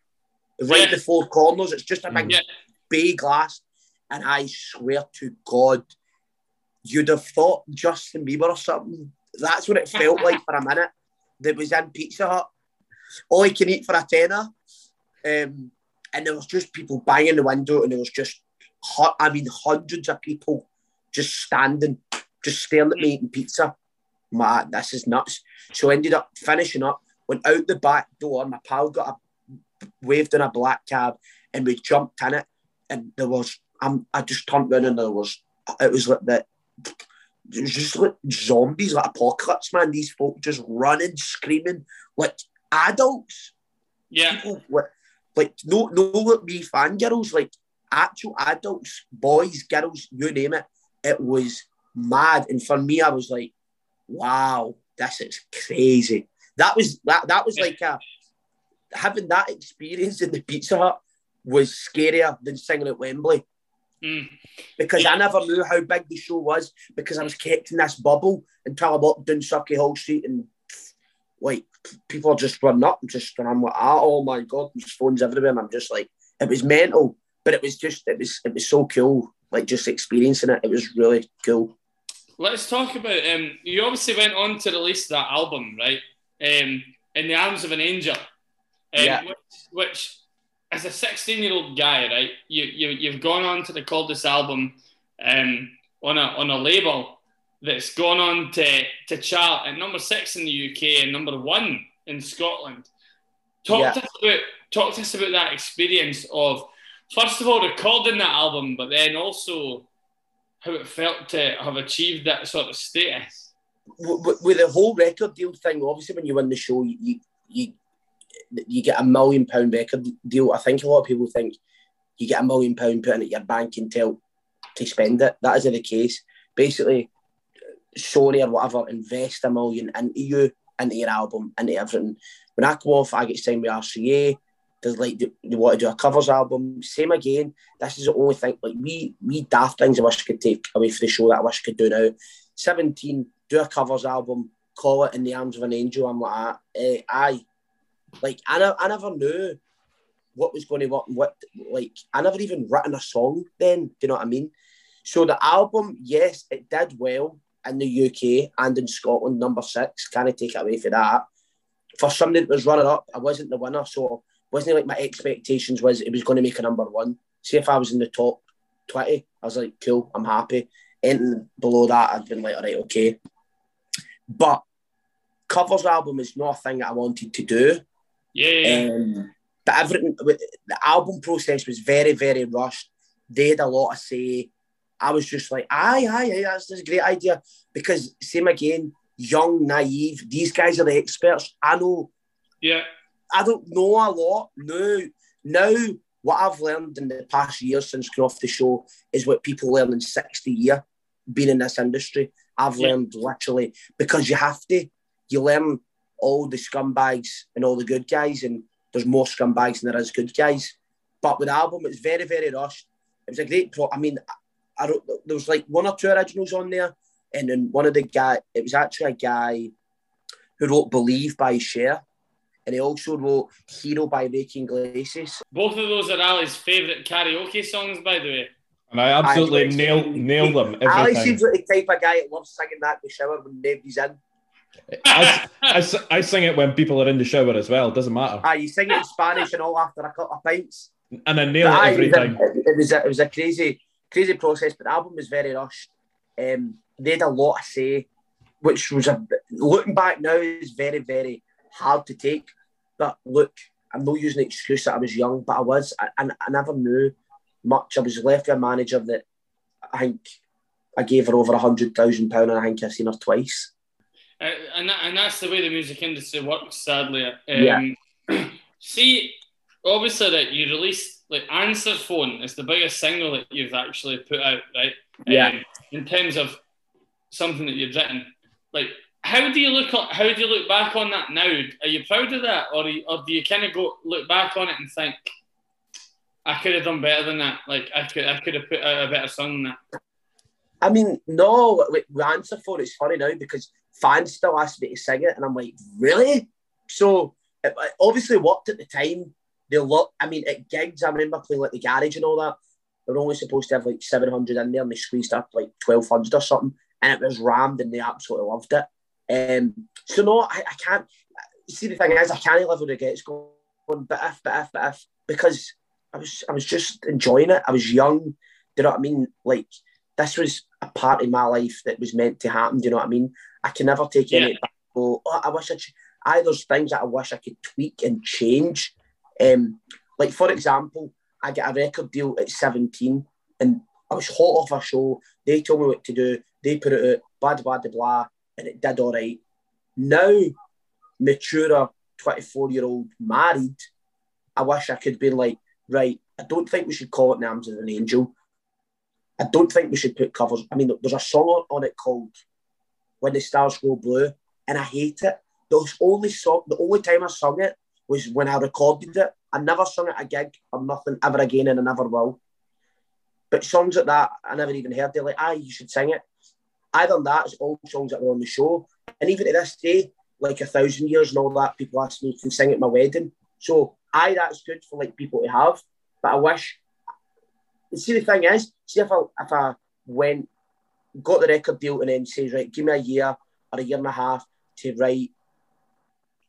Right yeah. at the four corners. It's just a big yeah. bay glass. And I swear to God, you'd have thought Justin Bieber or something that's what it felt like for a minute. That was in Pizza Hut. All you can eat for a tenner. Um, and there was just people banging the window, and there was just, I mean, hundreds of people just standing, just staring at me eating pizza. Man, this is nuts. So I ended up finishing up, went out the back door. My pal got a waved in a black cab, and we jumped in it. And there was, I'm, I just turned around, and there was, it was like the just like zombies, like apocalypse, man. These folk just running, screaming like adults. Yeah. People, like, no, no, look me fangirls, like actual adults, boys, girls, you name it. It was mad, and for me, I was like, wow, this is crazy. That was that. That was like a having that experience in the Pizza Hut was scarier than singing at Wembley. Mm. Because I never knew how big the show was because I was kept in this bubble until I walked down Hall Street and like people are just running up and just and I'm like, oh my god, there's phones everywhere, and I'm just like, it was mental, but it was just it was it was so cool, like just experiencing it. It was really cool. Let's talk about um. You obviously went on to release that album, right? Um, in the arms of an angel, um, yeah. which, which as a 16 year old guy, right, you, you, you've gone on to record this album um, on, a, on a label that's gone on to, to chart at number six in the UK and number one in Scotland. Talk, yeah. to us about, talk to us about that experience of, first of all, recording that album, but then also how it felt to have achieved that sort of status. with, the whole record deal thing, obviously when you win the show, you you you get a million pound record deal. I think a lot of people think you get a million pound put in at your bank until to spend it. That isn't the case. Basically, Sony or whatever invest a million into you, into your album, into everything. When I come off, I get signed with RCA. There's like they, want to do a covers album. Same again. This is the only thing. Like we we daft things I wish I could take away from the show that I wish I could do now. Seventeen, do a covers album, call it in the arms of an angel. I'm like, eh, aye. Like I, I never knew what was going to work. What like I never even written a song then. Do you know what I mean? So the album, yes, it did well in the UK and in Scotland, number six. Can't take it away for that. For something that was runner up, I wasn't the winner, so wasn't like my expectations was it was going to make a number one. See if I was in the top twenty, I was like, cool, I'm happy. Anything below that, I'd been like, all right, okay. But covers album is not a thing that I wanted to do. Yeah. Um, but everything, the album process was very, very rushed. They had a lot to say. I was just like, aye, aye, aye, that's, that's a great idea. Because same again, young, naive. These guys are the experts. I know. Yeah. I don't know a lot. No. Now, what I've learned in the past year since coming off the show is what people learn in 60 year being in this industry. I've Yeah. learned literally because you have to. You learn all the scumbags and all the good guys, and there's more scumbags than there is good guys. But with the album, it's very, very rushed. It was a great pro. I mean, I, I don't, there was like one or two originals on there, and then one of the guy, it was actually a guy who wrote "Believe" by Cher, and he also wrote "Hero" by Ricky Iglesias. Both of those are Ali's favourite karaoke songs, by the way. And I absolutely I- nail nail them every Ali time. seems like the type of guy that loves singing that in the shower when nobody's in. I I sing it when people are in the shower as well. Doesn't matter, Ah, you sing it in Spanish and all after a couple of pints. and I nail But it aye, every it was a- time. It was a, it was a crazy, crazy process, but the album was very rushed. Um, they had a lot to say, which was a looking back now is very, very hard to take. But look, I'm not using the excuse that I was young, but I was, I, I, I never knew much. I was left with a manager that I think I gave her over a hundred thousand pound, and I think I've seen her twice. Uh, and, that, and that's the way the music industry works, sadly. Um, Yeah. see, obviously, that you released, like, Answer Phone is the biggest single that you've actually put out, right? Yeah. Um, in terms of something that you've written. Like, how do you look on, how do you look back on that now? Are you proud of that? Or, you- or do you kind of go look back on it and think, I could have done better than that. Like I could, I could have put out a better song than that. I mean, no, with, with answer phone, it's funny now because fans still ask me to sing it, and I'm like, really? So it, it obviously worked at the time. They look, I mean, at gigs, I remember playing like the garage and all that. They were only supposed to have like 700 in there, and they squeezed up like 1200 or something, and it was rammed, and they absolutely loved it. Um, so no, I, I can't. See, the thing is, I can't live with regrets going, but if, but if, but if, because I was, I was just enjoying it. I was young. Do you know what I mean? Like this was a part of my life that was meant to happen. Do you know what I mean? I can never take any back. Go, oh, I wish I. Ch-. I there's things that I wish I could tweak and change. Um, like for example, I get a record deal at 17, and I was hot off a show. They told me what to do. They put it out. Blah blah blah blah, and it did all right. Now, mature 24 year old married, I wish I could be like, right. I don't think we should call it Names of an Angel. I don't think we should put covers. I mean, there's a song on- it called "When the Stars Go Blue," and I hate it. The only song, the only time I sung it was when I recorded it. I never sung it a gig or nothing ever again, and I never will. But songs like that, I never even heard. They're like, "Ah, you should sing it." Either that is all songs that were on the show, and even to this day, like a thousand years and all that, people ask me to sing at my wedding. So, I that's good for like people to have. But I wish see the thing is, see if I if I went got the record deal and then says right, give me a year or a year and a half to write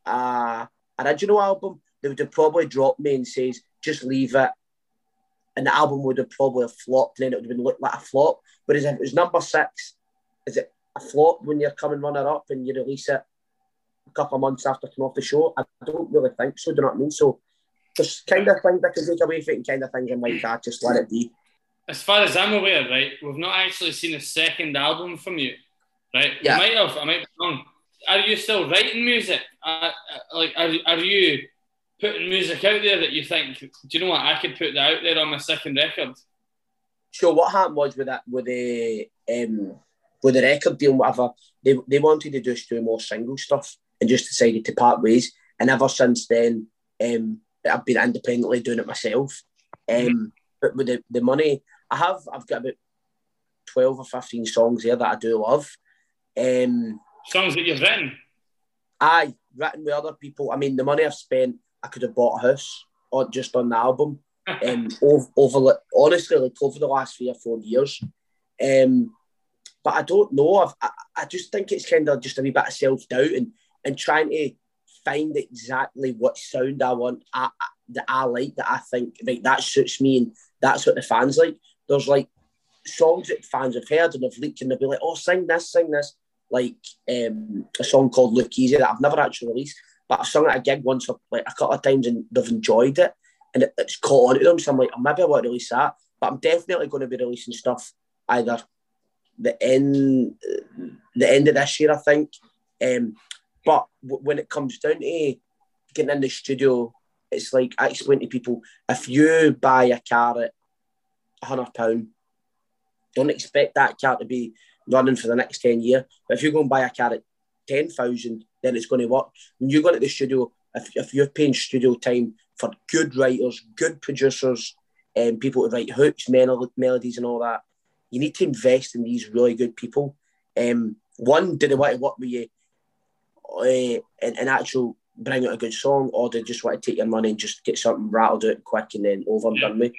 a original album, they would have probably dropped me and says just leave it, and the album would have probably flopped, and then it would have been looked like a flop. Whereas if it was number six, is it a flop when you're coming runner up and you release it a couple of months after coming off the show? I don't really think so. Do you know what I mean? So there's kind of things I can take away from it, and kind of things I'm like, ah, just let it be. As far as I'm aware, right, we've not actually seen a second album from you. right? Yeah. I might have, I might be wrong. Are you still writing music? Uh, uh, like, are, are you putting music out there that you think, do you know what, I could put that out there on my second record? So what happened was with that, with the um, with the record deal, whatever, they, they wanted to just do more single stuff and just decided to part ways. And ever since then, um, I've been independently doing it myself. Um, mm-hmm. But with the, the money, I have, I've got about 12 or 15 songs there that I do love. Um, songs that you've written? Aye, written with other people. I mean, the money I've spent, I could have bought a house or just on the album. um, over, over, honestly, like over the last three or four years. Um, but I don't know. I I just think it's kind of just a wee bit of self doubt and, and trying to find exactly what sound I want I, I, that I like that I think like that suits me and that's what the fans like. There's like songs that fans have heard and have leaked and they'll be like, oh, sing this, sing this. Like um, a song called Look Easy that I've never actually released, but I've sung at a gig once like a couple of times and they've enjoyed it and it, it's caught on to them. So I'm like, oh, maybe I want to release that. But I'm definitely going to be releasing stuff either the end the end of this year, I think. Um, but w- when it comes down to getting in the studio, it's like I explain to people: if you buy a car at hundred pound, don't expect that car to be running for the next ten years. But if you go and buy a car at ten thousand, then it's going to work. When you go to the studio, if, if you're paying studio time for good writers, good producers, and um, people to write hooks, melodies, and all that, you need to invest in these really good people. Um, one, did they want to work with you uh, and, and actual bring out a good song, or they just want to take your money and just get something rattled out quick and then over and done with?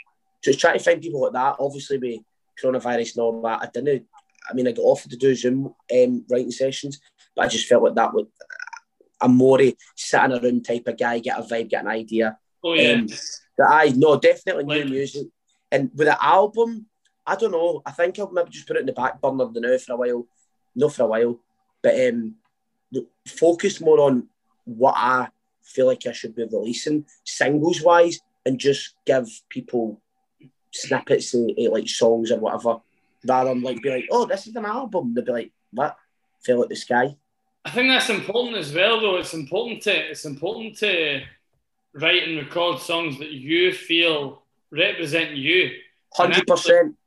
So it's trying to find people like that. Obviously, with coronavirus and all that, I didn't. I mean, I got offered to do Zoom um, writing sessions, but I just felt like that would. I'm more a sit in a room type of guy, get a vibe, get an idea. Oh yeah. Um, I no, definitely new music. And with the album, I don't know. I think I'll maybe just put it in the back burner the now for a while. Not for a while. But um, focus more on what I feel like I should be releasing singles wise and just give people snippets of, of like songs or whatever rather than like be like, oh, this is an album. They'll be like, what? Feel like the sky. I think that's important as well, though. It's important to it's important to write and record songs that you feel represent you. Hundred percent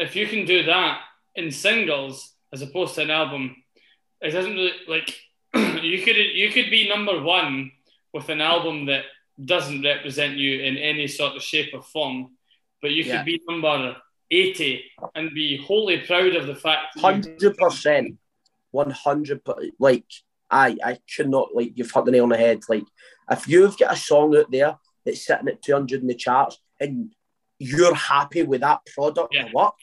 if you can do that in singles as opposed to an album, it doesn't really like you could you could be number one with an album that doesn't represent you in any sort of shape or form, but you yeah. could be number eighty and be wholly proud of the fact. Hundred percent, one hundred. Like I, I could not like you've hit the nail on the head. Like if you've got a song out there that's sitting at two hundred in the charts and you're happy with that product yeah. or what,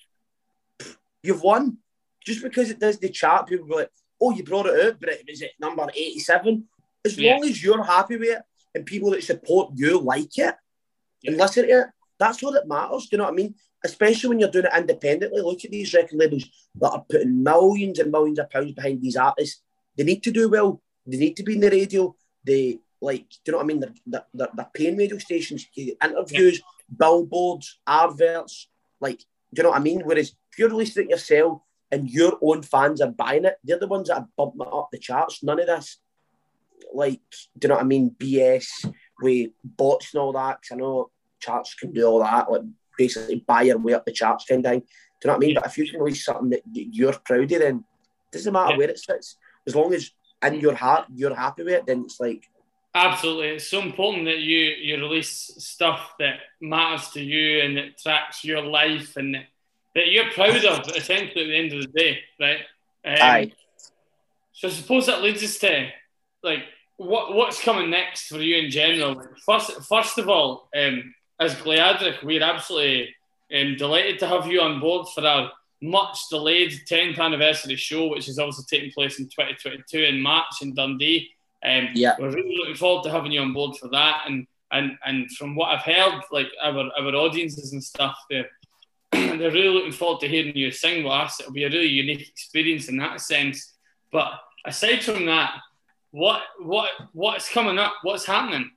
you've won. Just because it does the chart, people go like, oh, you brought it out, but is it was at number 87. As yeah. long as you're happy with it and people that support you like it yeah. and listen to it, that's all that matters. Do you know what I mean? Especially when you're doing it independently. Look at these record labels that are putting millions and millions of pounds behind these artists. They need to do well. They need to be in the radio. They like, do you know what I mean? They're, they're, they're paying radio stations, interviews, yeah. billboards, adverts. Like, do you know what I mean? Whereas if you're releasing it yourself and your own fans are buying it, they're the ones that are bumping it up the charts. None of this, like, do you know what I mean? BS with bots and all that. Cause I know charts can do all that, like basically buy your way up the charts kind of thing. Do you know what I mean? But if you can release something that you're proud of, then it doesn't matter yeah. where it sits. As long as in mm. your heart you're happy with it, then it's like Absolutely, it's so important that you you release stuff that matters to you and that tracks your life and that that you're proud of essentially at the end of the day, right? Um, Aye. So I suppose that leads us to like what what's coming next for you in general. First, first of all, um, as Gliadric, we're absolutely um, delighted to have you on board for our much delayed 10th anniversary show, which is obviously taking place in 2022 in March in Dundee. Um, yeah, we're really looking forward to having you on board for that. And and and from what I've heard, like our our audiences and stuff, they're they're really looking forward to hearing you sing with us. It'll be a really unique experience in that sense. But aside from that, what what what's coming up? What's happening?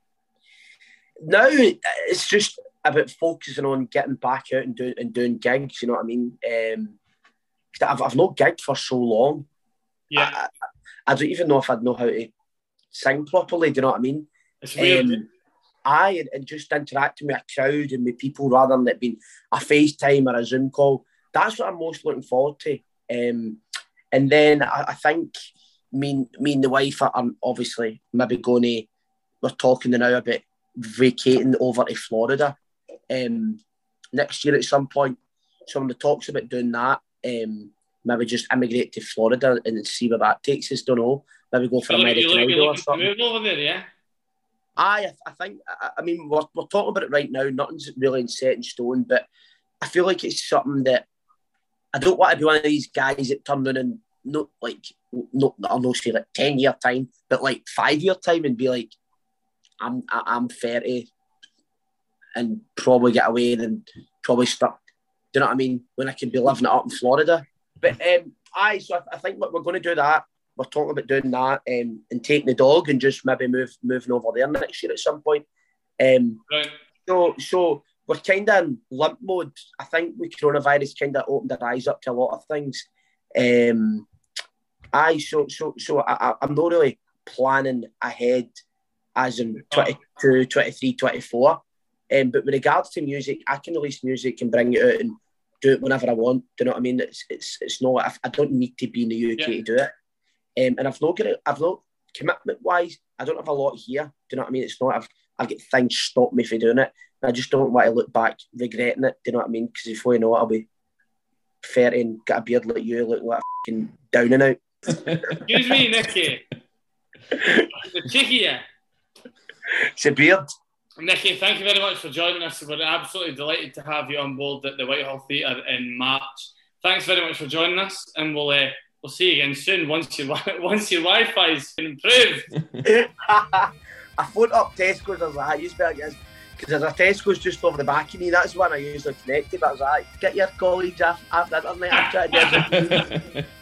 Now it's just about focusing on getting back out and doing and doing gigs. You know what I mean? Um, I've I've not gigged for so long. Yeah. I, I, I don't even know if I'd know how to sing properly. Do you know what I mean? It's weird. Um, I and, and just interacting with a crowd and with people rather than it being a FaceTime or a Zoom call. That's what I'm most looking forward to. Um, and then I, I think me, me and the wife are um, obviously maybe going to. We're talking now about vacating over to Florida um, next year at some point. So when the talks about doing that, um, maybe just immigrate to Florida and see where that takes us. Don't know. Maybe go for You're American you're Idol or something. over there, yeah. I, I think, I, I mean, we're, we're talking about it right now. Nothing's really set in stone, but I feel like it's something that I don't want to be one of these guys that turn around and not like, no, I'll not say like 10 year time, but like five year time and be like, I'm, I- I'm 30 and probably get away and probably stuck. Do you know what I mean? When I can be living it up in Florida. But um, I, so I, I think what we're going to do that. We're talking about doing that um, and taking the dog and just maybe move moving over there next year at some point. Um, Right. so, so we're kind of in limp mode. I think with coronavirus kind of opened our eyes up to a lot of things. Um, I so so so I, I- I'm not really planning ahead as in 22, 23, 24. Um, but with regards to music, I can release music and bring it out and do it whenever I want. Do you know what I mean? It's it's it's not. I, I don't need to be in the UK Yeah. to do it. Um, and I've not got it. I've not commitment wise. I don't have a lot here. Do you know what I mean? It's not. I've I've got things stop me from doing it. And I just don't want to look back regretting it. Do you know what I mean? Because before you know it, I'll be thirty and got a beard like you, looking like a fucking down and out. Excuse me, Nicky. the cheeky, yeah. It's a beard. Nicky, thank you very much for joining us. We're absolutely delighted to have you on board at the Whitehall Theatre in March. Thanks very much for joining us, and we'll uh, we'll see you again soon once your wi- once your Wi-Fi's improved. I phoned up Tesco's. I was like, "Ah, you better get because there's a Tesco's just over the back of me. That's one I usually connected. But I was like, get your colleagues off, off the internet. I'm trying to get